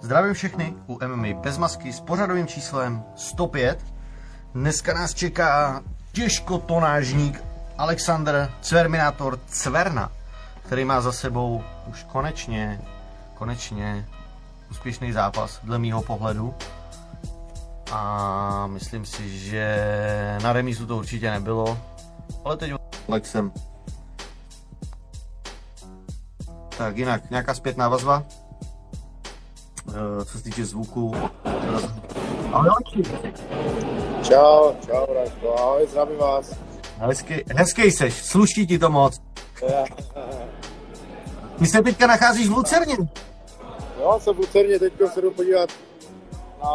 Zdravím všechny u MMA bez masky s pořadovým číslem 105. Dneska nás čeká těžkotonážník Alexander Cverminator Cverna, který má za sebou už konečně, konečně úspěšný zápas dle mýho pohledu. A myslím si, že na remízu to určitě nebylo, ale teď Alexem. Tak jinak, nějaká zpětná vazba? Eh, co se týče zvuku. Ahoj, Čau, čau, Radko, ahoj, zdravím vás. Hezký, hezký seš, sluší ti to moc. Ty se teďka nacházíš v Lucerně? Jo, jsem v Lucerně, teďka se jdu podívat na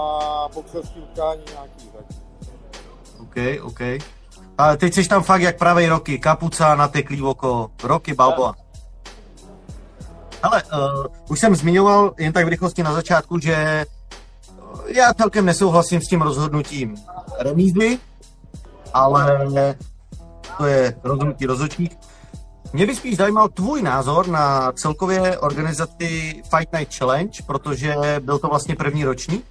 boxerský utkání nějaký. Tak. OK, OK. Ale teď jsi tam fakt jak pravej roky, kapuca, nateklý oko, roky Balboa. Ale uh, už jsem zmiňoval jen tak v rychlosti na začátku, že já celkem nesouhlasím s tím rozhodnutím remízy, ale to je rozhodnutí rozhodčích. Mě by spíš zajímal tvůj názor na celkově organizaci Fight Night Challenge, protože byl to vlastně první ročník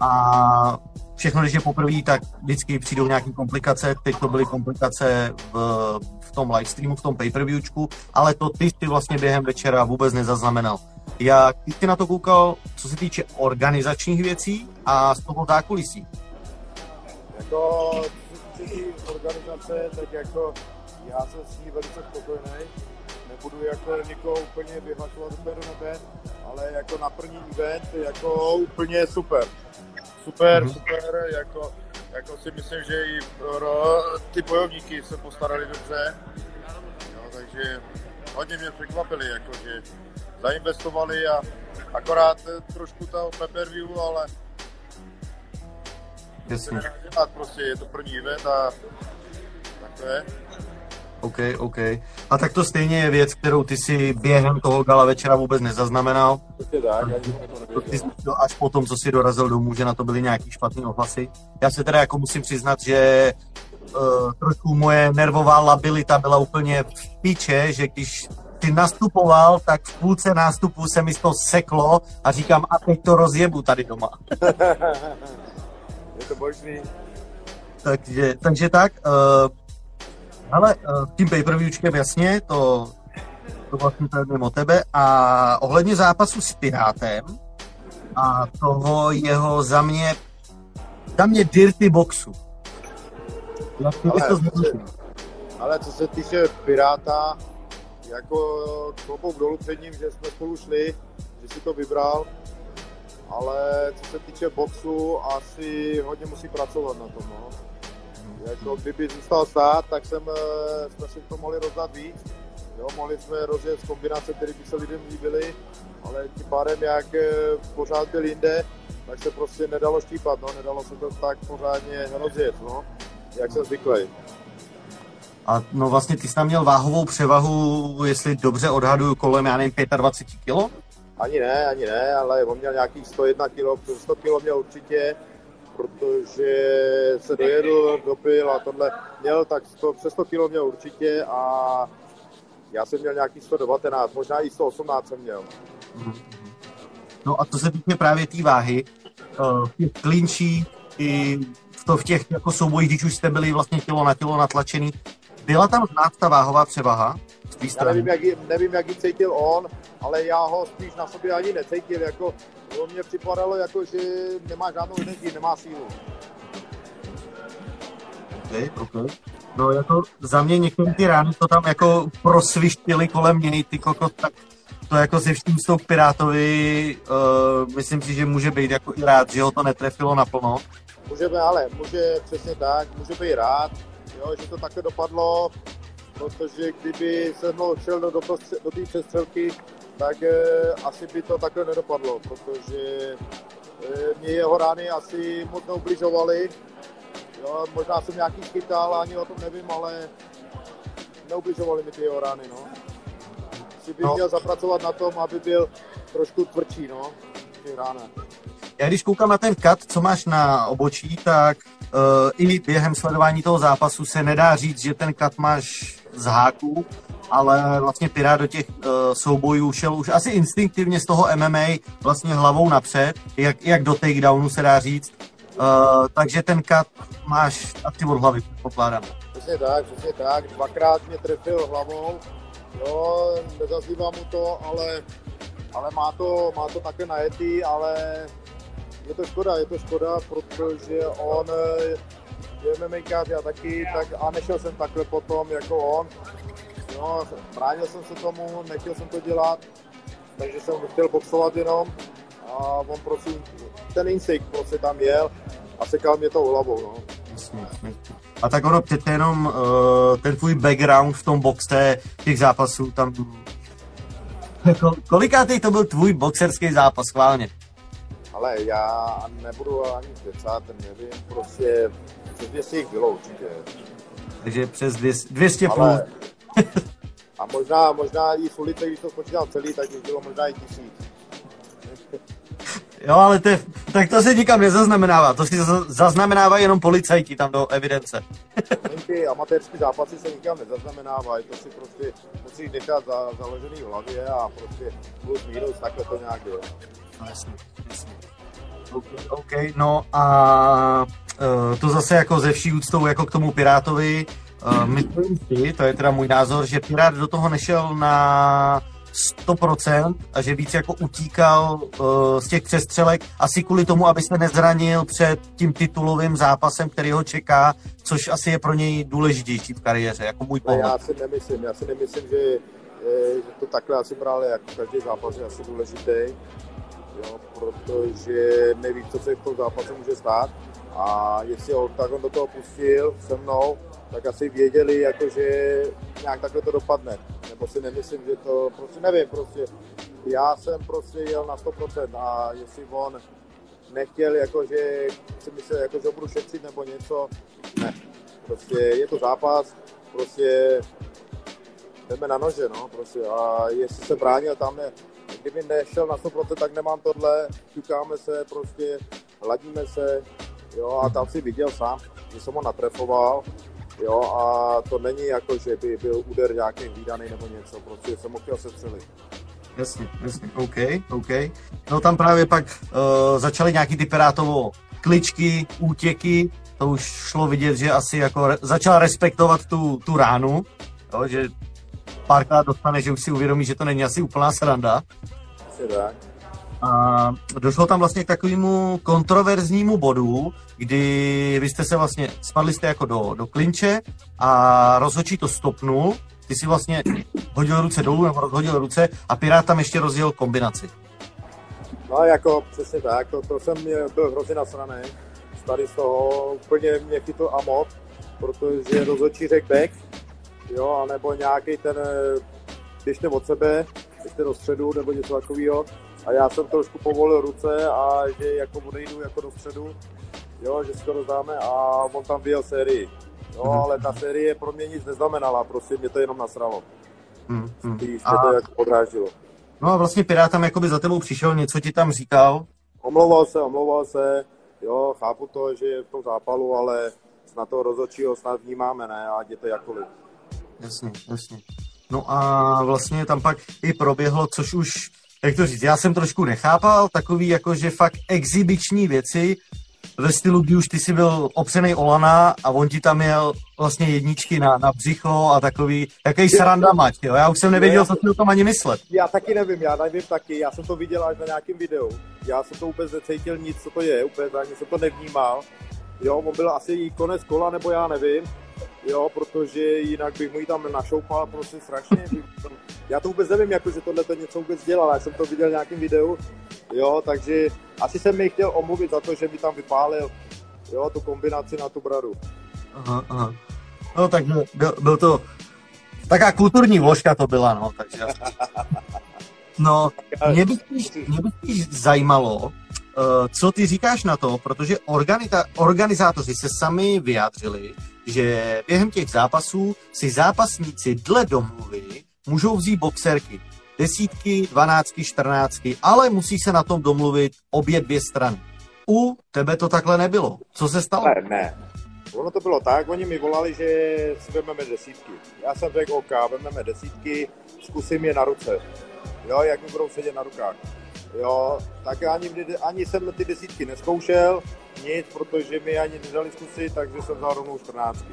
a všechno, když je poprvé, tak vždycky přijdou nějaké komplikace. Teď to byly komplikace v, v tom livestreamu, v tom pay-per-viewčku, ale to ty si vlastně během večera vůbec nezaznamenal. Jak ty na to koukal, co se týče organizačních věcí a z toho zákulisí? Jako, co se organizace, tak jako já jsem s ní velice spokojený. Nebudu jako někoho úplně vyhlašovat úplně do nebe, ale jako na první event jako úplně super super, mm-hmm. super, jako, jako si myslím, že i pro ty bojovníky se postarali dobře, jo, takže hodně mě překvapili, jako, že zainvestovali a akorát trošku toho view ale Jasně. prostě je to první event a tak to je. OK, OK. A tak to stejně je věc, kterou ty si během toho gala večera vůbec nezaznamenal. To ty jsi až po tom, co si dorazil domů, že na to byly nějaký špatný ohlasy. Já se teda jako musím přiznat, že uh, trošku moje nervová labilita byla úplně v píče, že když ty nastupoval, tak v půlce nástupu se mi to seklo a říkám, a teď to rozjebu tady doma. je to možný. takže, takže tak, uh, ale uh, tím pay-per-viewčkem jasně, to, to vlastně to je mimo tebe. A ohledně zápasu s Pirátem a toho jeho za mě, za mě dirty boxu. Jak ale, to ale co se týče Piráta, jako klobouk dolů před ním, že jsme spolu šli, že si to vybral, ale co se týče boxu, asi hodně musí pracovat na tom. No. Jako kdyby zůstal stát, tak jsem, eh, jsme si to mohli rozdat víc. Jo, mohli jsme rozjet kombinace, které by se lidem líbily, ale tím pádem, jak eh, pořád byl jinde, tak se prostě nedalo štípat, no, nedalo se to tak pořádně rozjet, no, jak jsem zvyklý. A no vlastně ty jsi tam měl váhovou převahu, jestli dobře odhaduju, kolem, já nevím, 25 kg? Ani ne, ani ne, ale on měl nějakých 101 kg, 100 kg měl určitě, protože se dojedl, dopil a tohle měl, tak 100, přes 100 kg měl určitě a já jsem měl nějaký 119, možná i 118 jsem měl. No a to se týče právě té tý váhy, uh, těch klinčí i v, to, v těch jako soubojích, když už jste byli vlastně tělo na tělo natlačený, byla tam znát ta váhová převaha? Já nevím jak, nevím, jak ji cítil on, ale já ho spíš na sobě ani necítil. Jako, to mě připadalo, jako, že nemá žádnou energii, nemá sílu. Okay, okay. No jako za mě některé ty rány to tam jako prosvištili kolem něj, ty kokot, tak to jako se vším s tou Pirátovi, uh, myslím si, že může být jako i rád, že ho to netrefilo naplno. Můžeme, ale může přesně tak, může být rád, jo, že to takhle dopadlo, protože kdyby se mnou šel do, do, do té přestřelky, tak e, asi by to takhle nedopadlo, protože e, mě jeho rány asi moc neubližovaly. Jo, možná jsem nějaký chytal, ani o tom nevím, ale neubližovaly mi ty jeho rány. No. Si by no. měl zapracovat na tom, aby byl trošku tvrdší, no, ty rány. Já když koukám na ten kat, co máš na obočí, tak i během sledování toho zápasu se nedá říct, že ten kat máš z háků, ale vlastně Pirát do těch uh, soubojů šel už asi instinktivně z toho MMA vlastně hlavou napřed, jak, jak do takedownu se dá říct. Uh, takže ten kat máš asi od hlavy, pokládám. Přesně tak, přesně tak. Dvakrát mě trefil hlavou. Jo, nezazývám mu to, ale, ale má, to, má to také najetý, ale je to škoda, je to škoda, protože on je MMAkář, já taky, tak a nešel jsem takhle potom jako on. No, bránil jsem se tomu, nechtěl jsem to dělat, takže jsem chtěl boxovat jenom a on prosím, ten instinkt prostě tam jel a sekal mě to hlavou, no. A tak ono přece jenom uh, ten tvůj background v tom boxe, těch zápasů tam... Kolikátý to byl tvůj boxerský zápas, schválně? Ale já nebudu ani kecat, nevím, prostě přes 200 jich bylo určitě. Takže přes 200, 200 Ale, a možná, možná i z ulice, když to spočítal celý, tak jich bylo možná i tisíc. Jo, ale to je, tak to se nikam nezaznamenává. To si zaznamenává jenom policajti tam do evidence. Ty amatérské zápasy se nikam nezaznamenávají, to si prostě musíš nechat za, založený v hlavě a prostě plus minus, takhle to nějak je. No, jasně. Okay, OK, no a uh, to zase jako ze vší úctou jako k tomu Pirátovi, uh, myslím si, to je teda můj názor, že Pirát do toho nešel na 100% a že víc jako utíkal uh, z těch přestřelek asi kvůli tomu, aby se nezranil před tím titulovým zápasem, který ho čeká, což asi je pro něj důležitější v kariéře, jako můj pohled. Já si nemyslím, já si nemyslím, že, eh, že to takhle asi bral, jako každý zápas je asi důležitý, jo, protože neví, co se v tom zápase může stát a jestli ho tak on do toho pustil se mnou, tak asi věděli, jako, že nějak takhle to dopadne. Nebo si nemyslím, že to, prostě nevím, prostě já jsem prostě jel na 100% a jestli on nechtěl, jako, že si myslel, jako, že budu šetřit nebo něco, ne. Prostě je to zápas, prostě jdeme na nože, no, prostě a jestli se bránil tam, ne, kdyby nešel na 100%, tak nemám tohle, ťukáme se, prostě hladíme se, jo, a tam si viděl sám, že jsem ho natrefoval, Jo, a to není jako, že by byl úder nějaký výdaný nebo něco, prostě jsem ho chtěl sestřelit. Jasně, jasně, OK, OK. No tam právě pak uh, začaly nějaký ty Pirátovo kličky, útěky, to už šlo vidět, že asi jako re- začal respektovat tu, tu ránu, jo, že párkrát dostane, že už si uvědomí, že to není asi úplná sranda. A došlo tam vlastně k takovému kontroverznímu bodu, kdy vy jste se vlastně, spadli jste jako do, do klinče a rozhodčí to stopnul, ty si vlastně hodil ruce dolů nebo rozhodil ruce a Pirát tam ještě rozjel kombinaci. No jako přesně tak, to, to jsem mě, byl hrozně nasraný. Tady z toho úplně mě chytl amok, protože rozhodčí řekl back, jo, anebo nějaký ten, když od sebe, ještě do středu nebo něco takového a já jsem trošku povolil ruce a že jako odejdu jako do středu, jo, že si to rozdáme a on tam vyjel sérii. Jo, mm-hmm. ale ta série pro mě nic neznamenala, prostě mě to jenom nasralo. Mm-hmm. Spíš a... to jako podrážilo. No a vlastně Pirát tam jakoby za tebou přišel, něco ti tam říkal? Omlouval se, omlouval se, jo, chápu to, že je v tom zápalu, ale snad toho rozhodčího snad vnímáme, ne, ať je to jakkoliv. Jasně, jasně. No a vlastně tam pak i proběhlo, což už jak to říct, já jsem trošku nechápal takový jakože fakt exibiční věci ve stylu, kdy už ty si byl opřený Olana a on ti tam měl vlastně jedničky na, na břicho a takový, jaký sranda mať, jo? Já už jsem nevěděl, co si o tom ani myslet. Já taky nevím, já nevím taky, já jsem to viděl až na nějakém videu. Já jsem to vůbec necítil nic, co to je, úplně ani jsem to nevnímal. Jo, on byl asi konec kola, nebo já nevím jo, protože jinak bych mu ji tam našoupal prostě strašně. Já to vůbec nevím, jako, že tohle to něco vůbec dělal, já jsem to viděl v nějakém videu, jo, takže asi jsem mi chtěl omluvit za to, že mi tam vypálil, jo, tu kombinaci na tu bradu. Aha, aha. No tak byl, byl to, taká kulturní vložka to byla, no, takže No, mě by spíš, mě by spíš zajímalo, uh, co ty říkáš na to, protože organita, organizátoři se sami vyjádřili, že během těch zápasů si zápasníci dle domluvy můžou vzít boxerky. Desítky, dvanáctky, čtrnáctky, ale musí se na tom domluvit obě dvě strany. U tebe to takhle nebylo. Co se stalo? Ne, ne. Ono to bylo tak, oni mi volali, že si vezmeme desítky. Já jsem řekl, OK, vezmeme desítky, zkusím je na ruce. Jo, jak mi budou sedět na rukách. Jo, tak ani, ani jsem ty desítky neskoušel, nic, protože mi ani nedali zkusit, takže jsem vzal rovnou 14.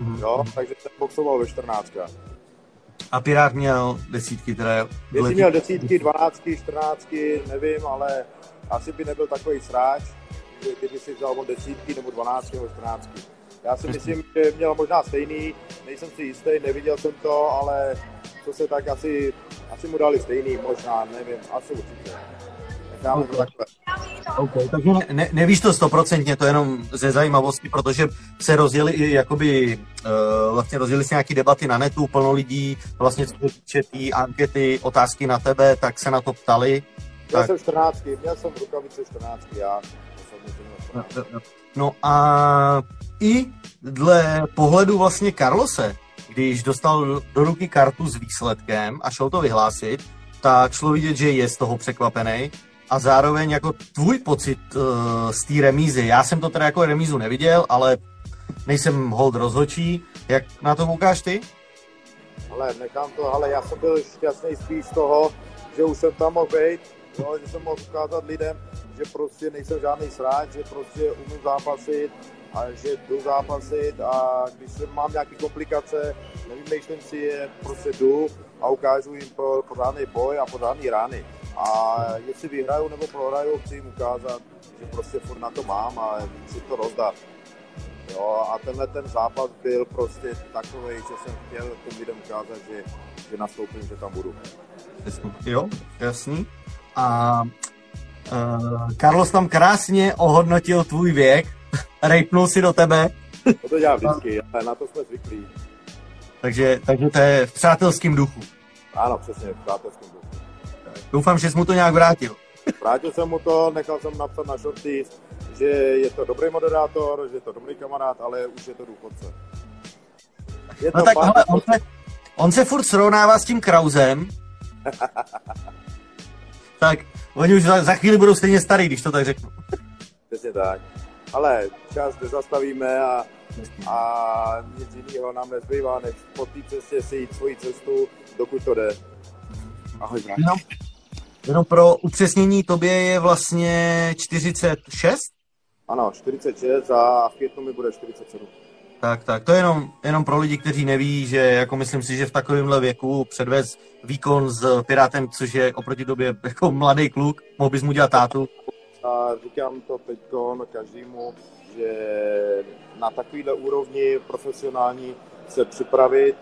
Mm-hmm. Jo, takže jsem boxoval ve 14. A Pirát měl desítky, teda... Jestli měl desítky, dvanáctky, čtrnáctky, nevím, ale asi by nebyl takový sráč, kdyby si vzal o desítky nebo dvanáctky nebo čtrnáctky. Já si myslím, že měl možná stejný, nejsem si jistý, neviděl jsem to, ale co se tak asi, asi mu dali stejný, možná, nevím, asi určitě. To takhle. Okay, takže ne, nevíš to stoprocentně, to jenom ze zajímavosti, protože se rozjeli i jakoby, uh, vlastně rozjeli se nějaký debaty na netu, plno lidí, vlastně co týče té ankety, otázky na tebe, tak se na to ptali. Já tak. jsem 14, měl jsem rukavice 14, já. No, no a i dle pohledu vlastně Carlose, když dostal do ruky kartu s výsledkem a šel to vyhlásit, tak šlo vidět, že je z toho překvapený a zároveň jako tvůj pocit uh, z té remízy. Já jsem to teda jako remízu neviděl, ale nejsem hold rozhočí. Jak na to koukáš ty? Ale nechám to, ale já jsem byl šťastný spíš z toho, že už jsem tam mohl být, jo, že jsem mohl ukázat lidem, že prostě nejsem žádný sráč, že prostě umím zápasit a že jdu zápasit a když mám nějaké komplikace, nevymýšlím si je, prostě jdu a ukážu jim pořádný boj a pořádný rány. A jestli vyhraju nebo prohraju, chci jim ukázat, že prostě furt na to mám a chci to rozdat. Jo, a tenhle ten zápas byl prostě takový, že jsem chtěl těm lidem ukázat, že, že nastoupím, že tam budu. Jo, jasný. A uh, Carlos tam krásně ohodnotil tvůj věk, rejpnul si do tebe. To to dělám vždycky, ale na to jsme zvyklí. Takže, takže to je v přátelském duchu. Ano, přesně, v přátelském duchu. Doufám, že jsi mu to nějak vrátil. Vrátil jsem mu to, nechal jsem napsat na shorty, že je to dobrý moderátor, že je to dobrý kamarád, ale už je to důchodce. Je no to tak hele, on se, on se furt srovnává s tím Krausem. tak oni už za, za chvíli budou stejně starý, když to tak řeknu. Přesně tak. Ale čas nezastavíme a, a nic jiného nám nezbývá, než po té cestě si jít svoji cestu, dokud to jde. Ahoj, brácho. No, Jenom pro upřesnění, tobě je vlastně 46? Ano, 46 a v květnu mi bude 47. Tak, tak, to je jenom, jenom pro lidi, kteří neví, že jako myslím si, že v takovémhle věku předvez výkon s Pirátem, což je oproti době jako mladý kluk, mohl bys mu dělat tátu. A říkám to teď každému, že na takovýhle úrovni profesionální se připravit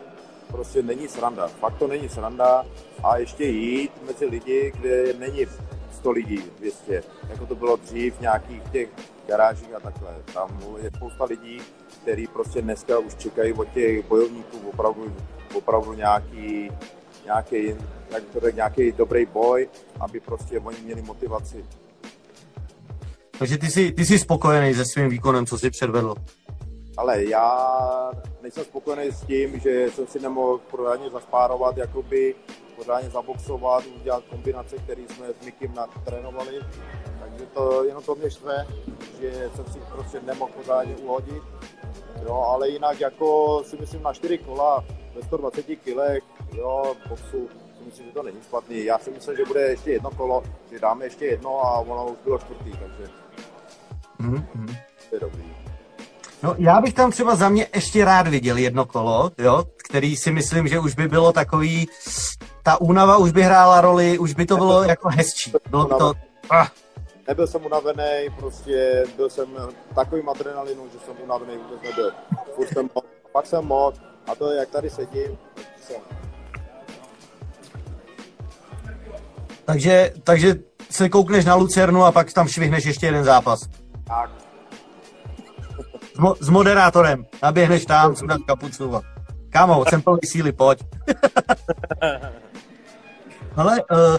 prostě není sranda. Fakt to není sranda a ještě jít mezi lidi, kde není 100 lidí, 200, jako to bylo dřív v nějakých těch garážích a takhle. Tam je spousta lidí, kteří prostě dneska už čekají od těch bojovníků opravdu, opravdu nějaký, nějaký, jak to nějaký dobrý boj, aby prostě oni měli motivaci. Takže ty jsi, ty jsi spokojený se svým výkonem, co jsi předvedl? Ale já nejsem spokojený s tím, že jsem si nemohl pořádně zaspárovat, jakoby pořádně zaboxovat, udělat kombinace, které jsme s Mikim natrénovali. Takže to jenom to mě štve, že jsem si prostě nemohl pořádně uhodit. Jo, ale jinak jako si myslím na 4 kola ve 120 kilech, jo, boxu, si myslím, že to není špatný. Já si myslím, že bude ještě jedno kolo, že dáme ještě jedno a ono už bylo čtvrtý, takže mm-hmm. to je dobrý. No já bych tam třeba za mě ještě rád viděl jedno kolo, jo, který si myslím, že už by bylo takový, ta únava už by hrála roli, už by to bylo jako hezčí. Bylo by to... Ah. Nebyl jsem unavený, prostě byl jsem takovým adrenalinu, že jsem unavený vůbec nebyl. Furt jsem pak jsem moc a to, jak tady sedím, jsem. Takže, takže se koukneš na Lucernu a pak tam švihneš ještě jeden zápas. Tak, mo- s moderátorem. Naběhneš tam, sundat kapucu. Kámo, jsem plný síly, pojď. Ale uh,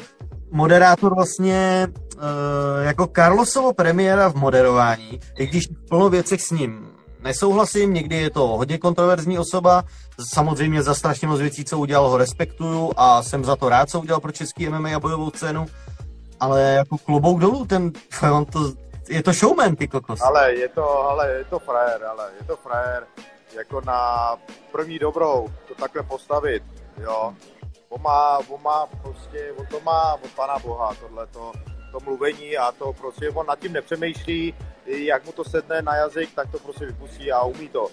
moderátor vlastně uh, jako Carlosovo premiéra v moderování, i když v plno věcech s ním nesouhlasím, někdy je to hodně kontroverzní osoba, samozřejmě za strašně moc věcí, co udělal, ho respektuju a jsem za to rád, co udělal pro český MMA a bojovou scénu, ale jako klobouk dolů, ten, on to je to showman, ty kokos. Ale je to, ale je to frajer, ale je to frajer, jako na první dobrou to takhle postavit, jo. On má, on má prostě, on to má od Pana Boha, tohle to, to mluvení a to prostě, on nad tím nepřemýšlí, jak mu to sedne na jazyk, tak to prostě vypustí a umí to.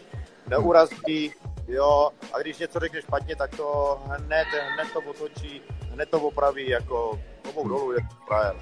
Neurazí, jo, a když něco řekne špatně, tak to hned, hned to otočí, hned to opraví, jako obou dolů je frajer.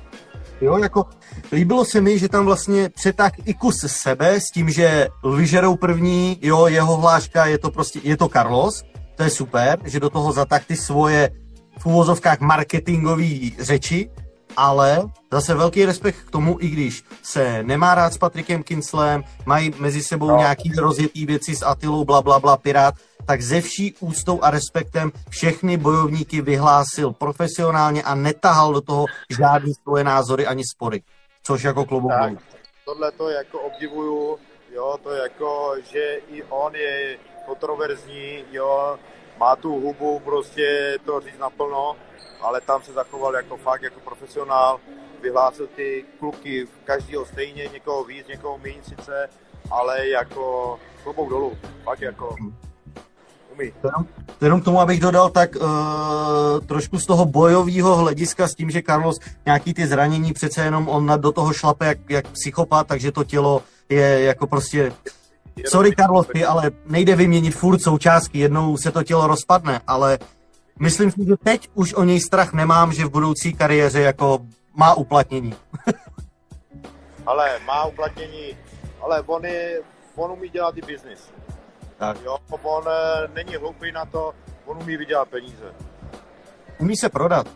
Jo, jako líbilo se mi, že tam vlastně přetak i kus sebe s tím, že vyžerou první, jo, jeho hláška je to prostě, je to Carlos, to je super, že do toho zatah ty svoje v úvozovkách marketingové řeči, ale zase velký respekt k tomu, i když se nemá rád s Patrikem Kinslem, mají mezi sebou no. nějaký rozjetý věci s Atilou, bla, bla, bla, Pirát, tak ze vší úctou a respektem všechny bojovníky vyhlásil profesionálně a netahal do toho žádný svoje názory ani spory, což jako klubu tak, tohle to jako obdivuju, jo, to jako, že i on je kontroverzní, jo, má tu hubu prostě to říct naplno, ale tam se zachoval jako fakt, jako profesionál, vyhlásil ty kluky, každýho stejně, někoho víc, někoho méně sice, ale jako klobouk dolů, fakt jako umí. Jenom, k tomu, abych dodal, tak uh, trošku z toho bojového hlediska s tím, že Carlos nějaký ty zranění přece jenom on do toho šlape jak, jak psychopat, takže to tělo je jako prostě Sorry, Carlos, ale nejde vyměnit furt součástky, jednou se to tělo rozpadne, ale myslím si, že teď už o něj strach nemám, že v budoucí kariéře jako má uplatnění. ale má uplatnění, ale on, je, on umí dělat i biznis. Tak. Jo, on eh, není hloupý na to, on umí vydělat peníze. Umí se prodat.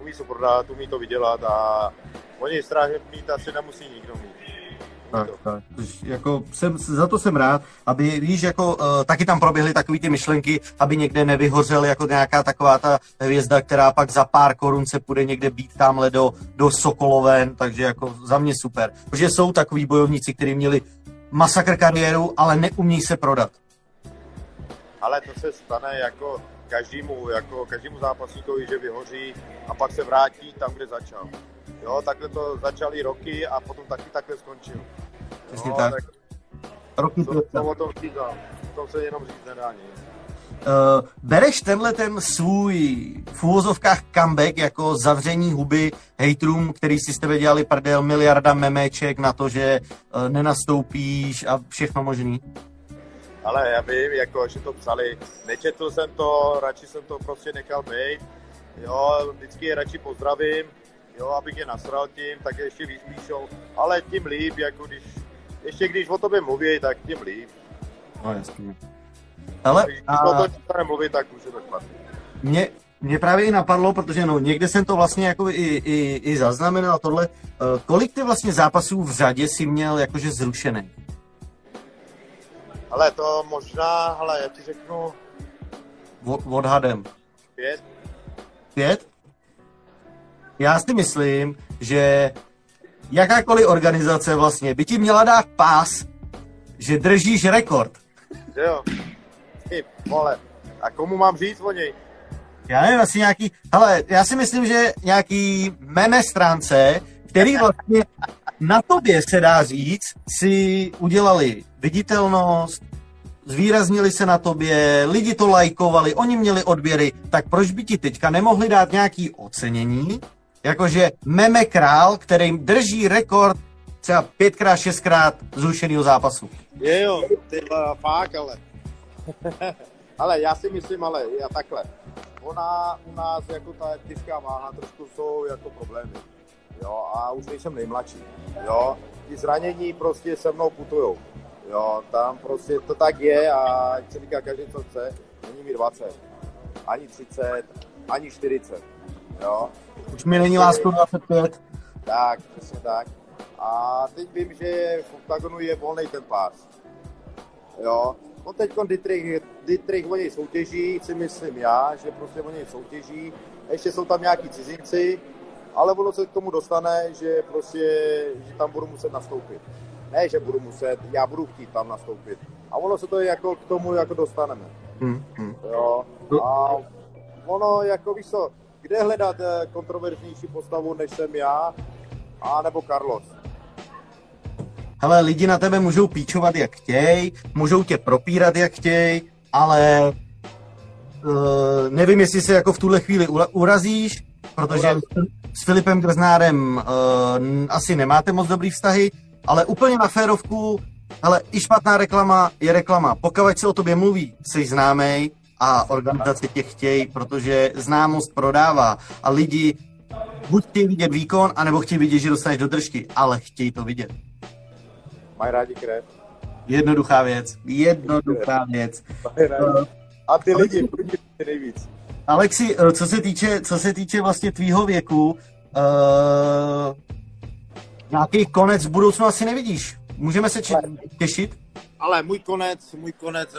Umí se prodat, umí to vydělat a oni strach mít asi nemusí nikdo mít. Tak, tak. Jako jsem, za to jsem rád, aby, víš, jako uh, taky tam proběhly takové ty myšlenky, aby někde nevyhořel jako nějaká taková ta hvězda, která pak za pár korun se půjde někde být tamhle do, do Sokoloven, takže jako za mě super. Protože jsou takový bojovníci, kteří měli masakr kariéru, ale neumí se prodat. Ale to se stane jako každému, jako každému zápasníkovi, že vyhoří a pak se vrátí tam, kde začal. Jo, takhle to začaly roky a potom taky takhle skončil. Přesně tak. tak. Roky to, to o tom říkám. To se jenom říct nedá nic. Uh, bereš tenhle ten svůj v úvozovkách comeback jako zavření huby hejtrům, který si s tebe dělali prdel, miliarda memeček na to, že uh, nenastoupíš a všechno možný? Ale já vím, jako, že to psali, nečetl jsem to, radši jsem to prostě nechal být. Jo, vždycky je radši pozdravím, jo, abych je nasral tím, tak ještě víc píšou, ale tím líp, jako když, ještě když o tobě mluví, tak tím líp. No jasně. Ale, když a... o tom mluví, tak už je to špatný. Mě, mě právě i napadlo, protože no, někde jsem to vlastně jako i, i, i zaznamenal tohle. Uh, kolik ty vlastně zápasů v řadě si měl jakože zrušený? Ale to možná, ale já ti řeknu... Od, odhadem. Pět. Pět? já si myslím, že jakákoliv organizace vlastně by ti měla dát pás, že držíš rekord. Jo. Ty vole. A komu mám říct o něj? Já nevím, asi nějaký, ale já si myslím, že nějaký meme stránce, který vlastně na tobě se dá říct, si udělali viditelnost, zvýraznili se na tobě, lidi to lajkovali, oni měli odběry, tak proč by ti teďka nemohli dát nějaký ocenění, jakože meme král, který drží rekord třeba pětkrát, šestkrát zrušeného zápasu. Je jo, ty fakt, ale. ale já si myslím, ale já takhle. Ona u nás jako ta těžká váha trošku jsou jako problémy. Jo, a už nejsem nejmladší. Jo, ty zranění prostě se mnou putujou. Jo, tam prostě to tak je a ať se říká každý, co chce, není mi 20, ani 30, ani 40. Jo, už mi není lásko 25. Tak, přesně tak. A teď vím, že v oktagonu je volný ten pás. Jo. No teď Dietrich, Dietrich o něj soutěží, si myslím já, že prostě o něj soutěží. Ještě jsou tam nějaký cizinci, ale ono se k tomu dostane, že prostě, že tam budu muset nastoupit. Ne, že budu muset, já budu chtít tam nastoupit. A ono se to jako k tomu jako dostaneme. Hmm, hmm. Jo. No. A ono jako víš co, kde hledat eh, kontroverznější postavu, než jsem já, a nebo Carlos. hele, lidi na tebe můžou píčovat jak chtějí, můžou tě propírat jak chtějí, ale uh, nevím, jestli se jako v tuhle chvíli urazíš, protože s Filipem Grznárem uh, asi nemáte moc dobrý vztahy, ale úplně na férovku, ale i špatná reklama je reklama. Pokud se o tobě mluví, jsi známej a organizace tě chtějí, protože známost prodává a lidi buď chtějí vidět výkon, anebo chtějí vidět, že dostaneš do držky, ale chtějí to vidět. Mají rádi krev. Jednoduchá věc. Jednoduchá věc. A ty lidi, lidi nejvíc. Alexi, eh, co se týče, co se týče vlastně tvýho věku, uh, nějaký konec v budoucnu asi nevidíš. Můžeme se či- těšit? Ale můj konec, můj konec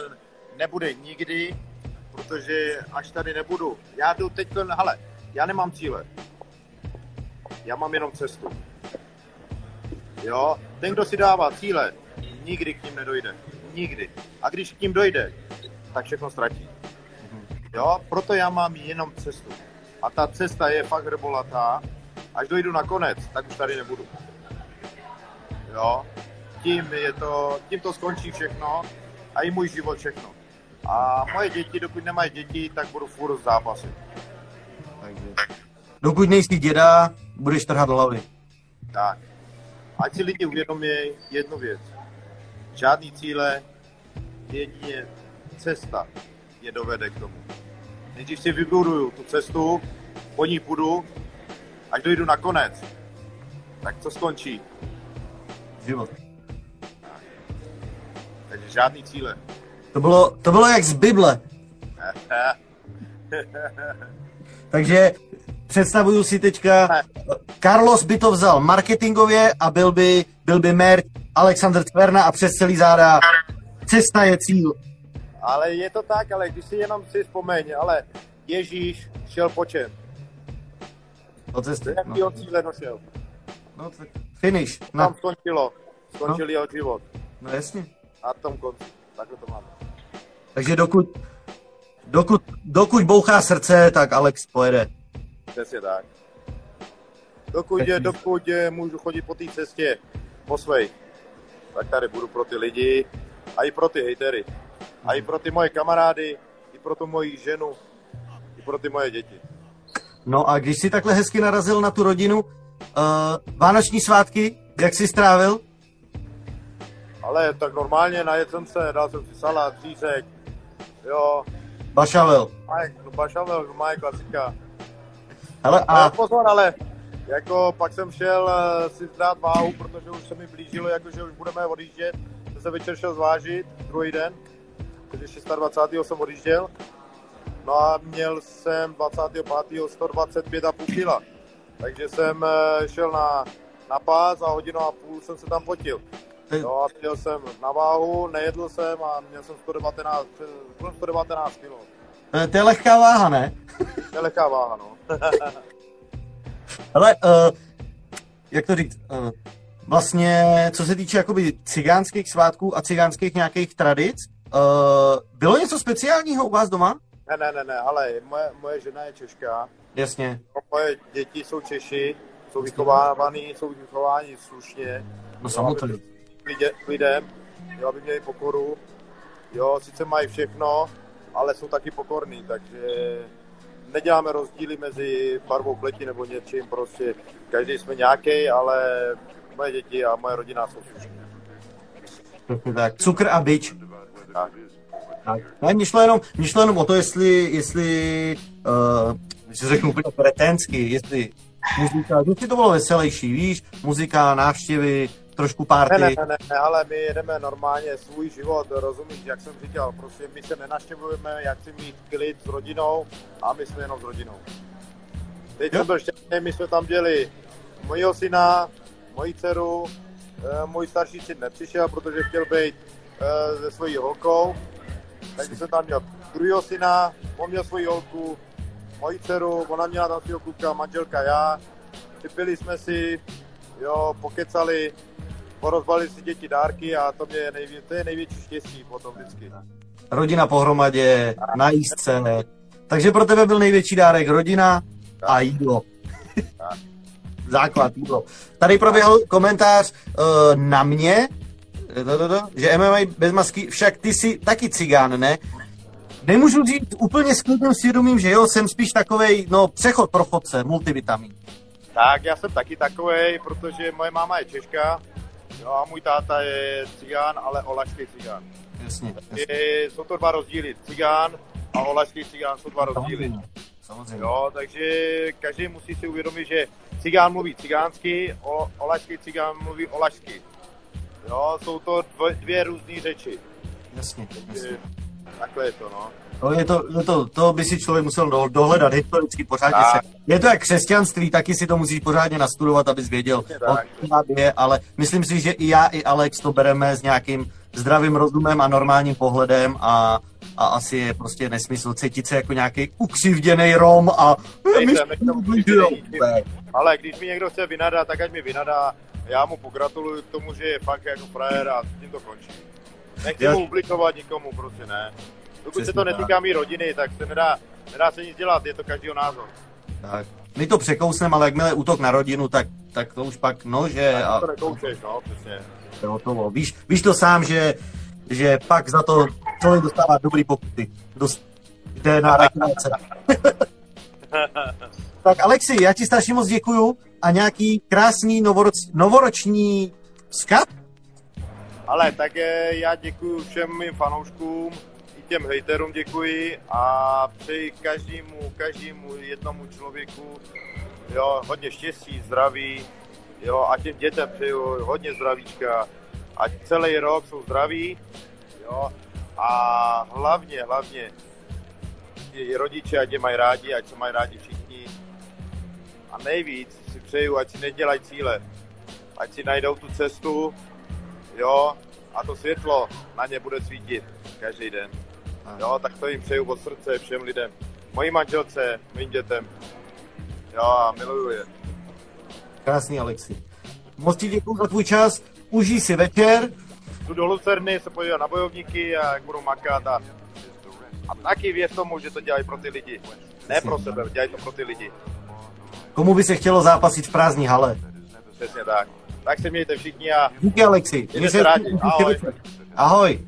nebude nikdy, protože až tady nebudu. Já jdu teď, hele, já nemám cíle. Já mám jenom cestu. Jo, ten, kdo si dává cíle, nikdy k ním nedojde. Nikdy. A když k ním dojde, tak všechno ztratí. Jo, proto já mám jenom cestu. A ta cesta je fakt hrbolatá. Až dojdu na konec, tak už tady nebudu. Jo, tím, je to, tím to skončí všechno a i můj život všechno. A moje děti, dokud nemají děti, tak budu furt v zápasy. Takže... Dokud nejsi děda, budeš trhat hlavy. Tak. Ať si lidi uvědomí jednu věc. Žádný cíle, jedině cesta je dovede k tomu. Nejdřív si vybuduju tu cestu, po ní půjdu, až dojdu na konec, tak co skončí? Život. Takže žádný cíle. To bylo, to bylo jak z Bible. Takže představuju si teďka, Carlos by to vzal marketingově a byl by, byl by mer Alexander Tverna a přes celý záda cesta je cíl. Ale je to tak, ale když si jenom si vzpomeň, ale Ježíš šel po čem? Po cestě. Jaký no. cíle došel? No tak finish. No. Tam skončilo. Skončil no. jeho život. No jasně. A tom konci. Takhle to máme. Takže dokud, dokud, dokud bouchá srdce, tak Alex pojede. Přesně tak. Dokud, je, dokud je, můžu chodit po té cestě po svej, tak tady budu pro ty lidi a i pro ty hejtery. A i pro ty moje kamarády, i pro tu moji ženu, i pro ty moje děti. No a když jsi takhle hezky narazil na tu rodinu, uh, vánoční svátky, jak jsi strávil? Ale tak normálně najet jsem se, dal jsem si salát, přísek, jo. Bašavel. Maj, no bašavel, no má klasika. Hele, a... Ale pozor, ale jako pak jsem šel uh, si zdát váhu, protože už se mi blížilo, jakože už budeme odjíždět. Jsem se večer šel zvážit, druhý den, takže 26. jsem odjížděl. No a měl jsem 25. 125,5 kg. Takže jsem uh, šel na, na pás a hodinu a půl jsem se tam fotil. No a měl jsem na váhu, nejedl jsem a měl jsem 119, 119 kg. To je lehká váha, ne? To je lehká váha, no. Ale, uh, jak to říct, uh, vlastně, co se týče jakoby cigánských svátků a cigánských nějakých tradic, uh, bylo něco speciálního u vás doma? Ne, ne, ne, ne, ale moje, moje žena je Češka. Jasně. Moje děti jsou Češi, jsou vychovávaný, jsou vychováni slušně. No samozřejmě. Lidem, jo, aby měli pokoru. Jo, sice mají všechno, ale jsou taky pokorní, takže neděláme rozdíly mezi barvou pleti nebo něčím, prostě každý jsme nějaký, ale moje děti a moje rodina jsou slušní. Tak, cukr a byč. Tak. Tak. Ne, mě šlo jenom, mě šlo jenom o to, jestli, jestli uh, si řeknu úplně pretensky, jestli muzika, jestli to bylo veselější, víš, muzika, návštěvy, trošku párty. Ne, ne, ne, ne, ale my jedeme normálně svůj život, rozumíš, jak jsem říkal, prostě my se nenaštěvujeme, jak si mít klid s rodinou a my jsme jenom s rodinou. Teď jo? jsem byl šťastný, my jsme tam děli mojího syna, moji dceru, eh, můj starší syn nepřišel, protože chtěl být eh, se svojí holkou, takže jsem tam měl druhého syna, on měl svoji holku, moji dceru, ona měla svého kluka, manželka já, vypili jsme si, jo, pokecali, porozbali si děti dárky a to, mě nejvě, to je největší štěstí potom vždycky. Rodina pohromadě, na jízdce. Takže pro tebe byl největší dárek rodina a jídlo. základ, jídlo. Tady proběhl komentář uh, na mě, že MMA bez masky, však ty jsi taky cigán, ne? Nemůžu říct úplně s klidným svědomím, že jo, jsem spíš takovej, no, přechod pro chodce, multivitamin. Tak, já jsem taky takovej, protože moje máma je Češka, jo, a můj táta je cigán, ale olašský cigán. Jasně, jasně. Je, jsou to dva rozdíly. Cigán a olašský cigán jsou dva rozdíly. Samozřejmě. Jo, takže každý musí si uvědomit, že cigán mluví cigánsky, o, olašský cigán mluví olašsky. Jo, jsou to dvě, dvě různé řeči. Jasně, jasně. Takhle je to, no. No je to, je to, to by si člověk musel dohledat historicky pořádně se. Je to jak křesťanství, taky si to musíš pořádně nastudovat, abys věděl, o je, ale myslím si, že i já, i Alex to bereme s nějakým zdravým rozumem a normálním pohledem a, a asi je prostě nesmysl cítit se jako nějaký ukřivděný Rom a ale když mi někdo chce vynadat, tak ať mi vynadá. Já mu pogratuluju k tomu, že je fakt jako frajer a tím to končí. Nechci mu ublikovat nikomu, prostě ne. Dokud se to netýká mý rodiny, tak se nedá, nedá se nic dělat, je to každýho názor. Tak. My to překousneme, ale jakmile útok na rodinu, tak, tak to už pak nože a... to nekoušeš, no, přesně. hotovo. Víš, víš to sám, že, že pak za to člověk dostává dobrý pokuty. Dost, jde na reklamace. tak Alexi, já ti strašně moc děkuju a nějaký krásný novoroč, novoroční vzkaz? Ale tak já děkuji všem mým fanouškům, i těm hejterům děkuji a přeji každému, každému jednomu člověku jo, hodně štěstí, zdraví, jo, a těm dětem přeju hodně zdravíčka, ať celý rok jsou zdraví, jo, a hlavně, hlavně i rodiče, ať je mají rádi, ať se mají rádi všichni. A nejvíc si přeju, ať si nedělají cíle, ať si najdou tu cestu, jo, a to světlo na ně bude svítit každý den. Jo, tak to jim přeju od srdce všem lidem. Mojí manželce, mým dětem. Jo, a miluju je. Krásný, Alexi. Moc ti děkuji za tvůj čas, užij si večer. Jdu do Lucerny se podívat na bojovníky a jak budu makat a, a taky věř tomu, že to dělají pro ty lidi. Ne pro sebe, dělají to pro ty lidi. Komu by se chtělo zápasit v prázdní hale? Přesně tak. Tak se mějte všichni a... Díky Alexi. Mějte se rádi. Ahoj. Ahoj.